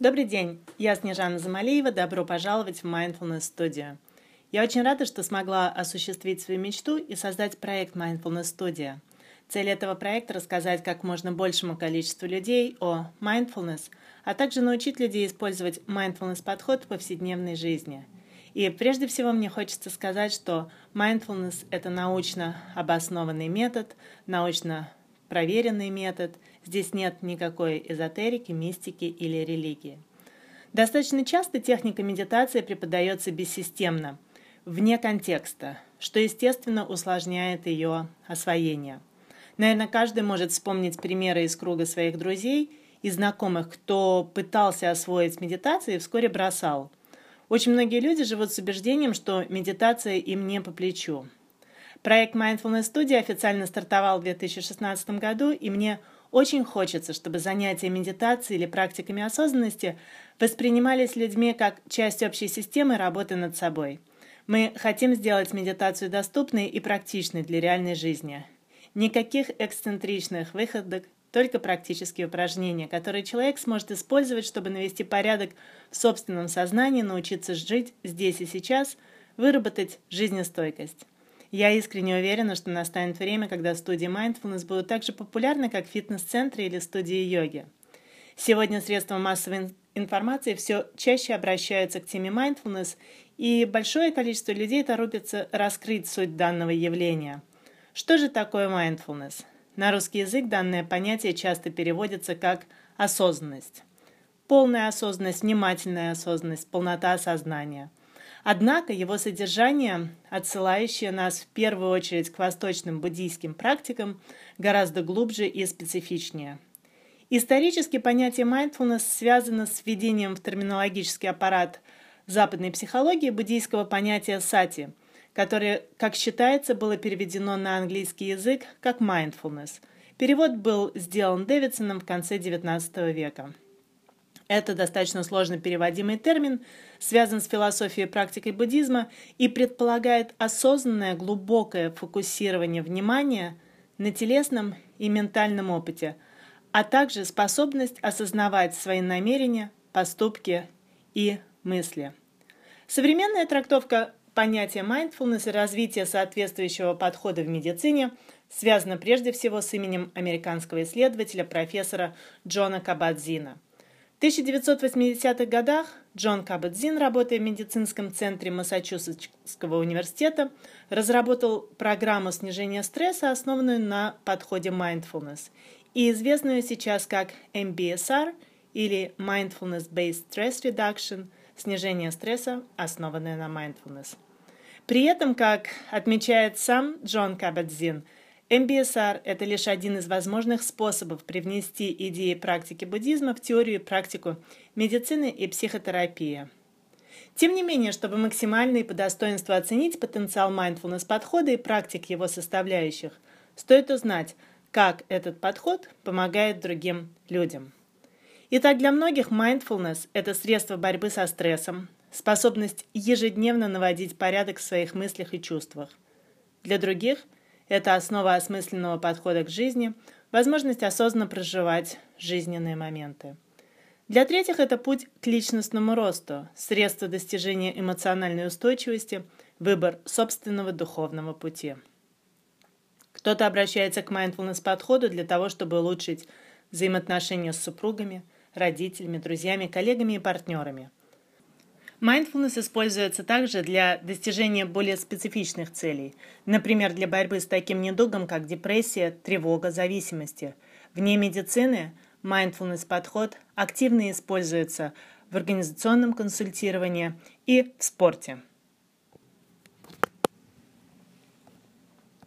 Добрый день, я Снежана Замалеева, добро пожаловать в Mindfulness Studio. Я очень рада, что смогла осуществить свою мечту и создать проект Mindfulness Studio. Цель этого проекта – рассказать как можно большему количеству людей о mindfulness, а также научить людей использовать mindfulness подход в повседневной жизни. И прежде всего мне хочется сказать, что mindfulness – это научно обоснованный метод, научно проверенный метод. Здесь нет никакой эзотерики, мистики или религии. Достаточно часто техника медитации преподается бессистемно, вне контекста, что, естественно, усложняет ее освоение. Наверное, каждый может вспомнить примеры из круга своих друзей и знакомых, кто пытался освоить медитацию и вскоре бросал. Очень многие люди живут с убеждением, что медитация им не по плечу. Проект Mindfulness Studio официально стартовал в 2016 году, и мне очень хочется, чтобы занятия медитацией или практиками осознанности воспринимались людьми как часть общей системы работы над собой. Мы хотим сделать медитацию доступной и практичной для реальной жизни. Никаких эксцентричных выходок, только практические упражнения, которые человек сможет использовать, чтобы навести порядок в собственном сознании, научиться жить здесь и сейчас, выработать жизнестойкость. Я искренне уверена, что настанет время, когда студии Mindfulness будут так же популярны, как фитнес-центры или студии йоги. Сегодня средства массовой информации все чаще обращаются к теме mindfulness, и большое количество людей торопится раскрыть суть данного явления. Что же такое mindfulness? На русский язык данное понятие часто переводится как осознанность. Полная осознанность, внимательная осознанность, полнота сознания – Однако его содержание, отсылающее нас в первую очередь к восточным буддийским практикам, гораздо глубже и специфичнее. Исторически понятие mindfulness связано с введением в терминологический аппарат западной психологии буддийского понятия сати, которое, как считается, было переведено на английский язык как mindfulness. Перевод был сделан Дэвидсоном в конце XIX века. Это достаточно сложно переводимый термин, связан с философией и практикой буддизма и предполагает осознанное глубокое фокусирование внимания на телесном и ментальном опыте, а также способность осознавать свои намерения, поступки и мысли. Современная трактовка понятия mindfulness и развития соответствующего подхода в медицине связана прежде всего с именем американского исследователя профессора Джона Кабадзина – в 1980-х годах Джон Кабадзин, работая в медицинском центре Массачусетского университета, разработал программу снижения стресса, основанную на подходе mindfulness, и известную сейчас как MBSR или Mindfulness Based Stress Reduction – снижение стресса, основанное на mindfulness. При этом, как отмечает сам Джон Кабадзин – MBSR – это лишь один из возможных способов привнести идеи практики буддизма в теорию и практику медицины и психотерапии. Тем не менее, чтобы максимально и по достоинству оценить потенциал mindfulness подхода и практик его составляющих, стоит узнать, как этот подход помогает другим людям. Итак, для многих mindfulness – это средство борьбы со стрессом, способность ежедневно наводить порядок в своих мыслях и чувствах. Для других – это основа осмысленного подхода к жизни, возможность осознанно проживать жизненные моменты. Для третьих это путь к личностному росту, средство достижения эмоциональной устойчивости, выбор собственного духовного пути. Кто-то обращается к mindfulness подходу для того, чтобы улучшить взаимоотношения с супругами, родителями, друзьями, коллегами и партнерами – Mindfulness используется также для достижения более специфичных целей, например, для борьбы с таким недугом, как депрессия, тревога, зависимости. Вне медицины mindfulness подход активно используется в организационном консультировании и в спорте.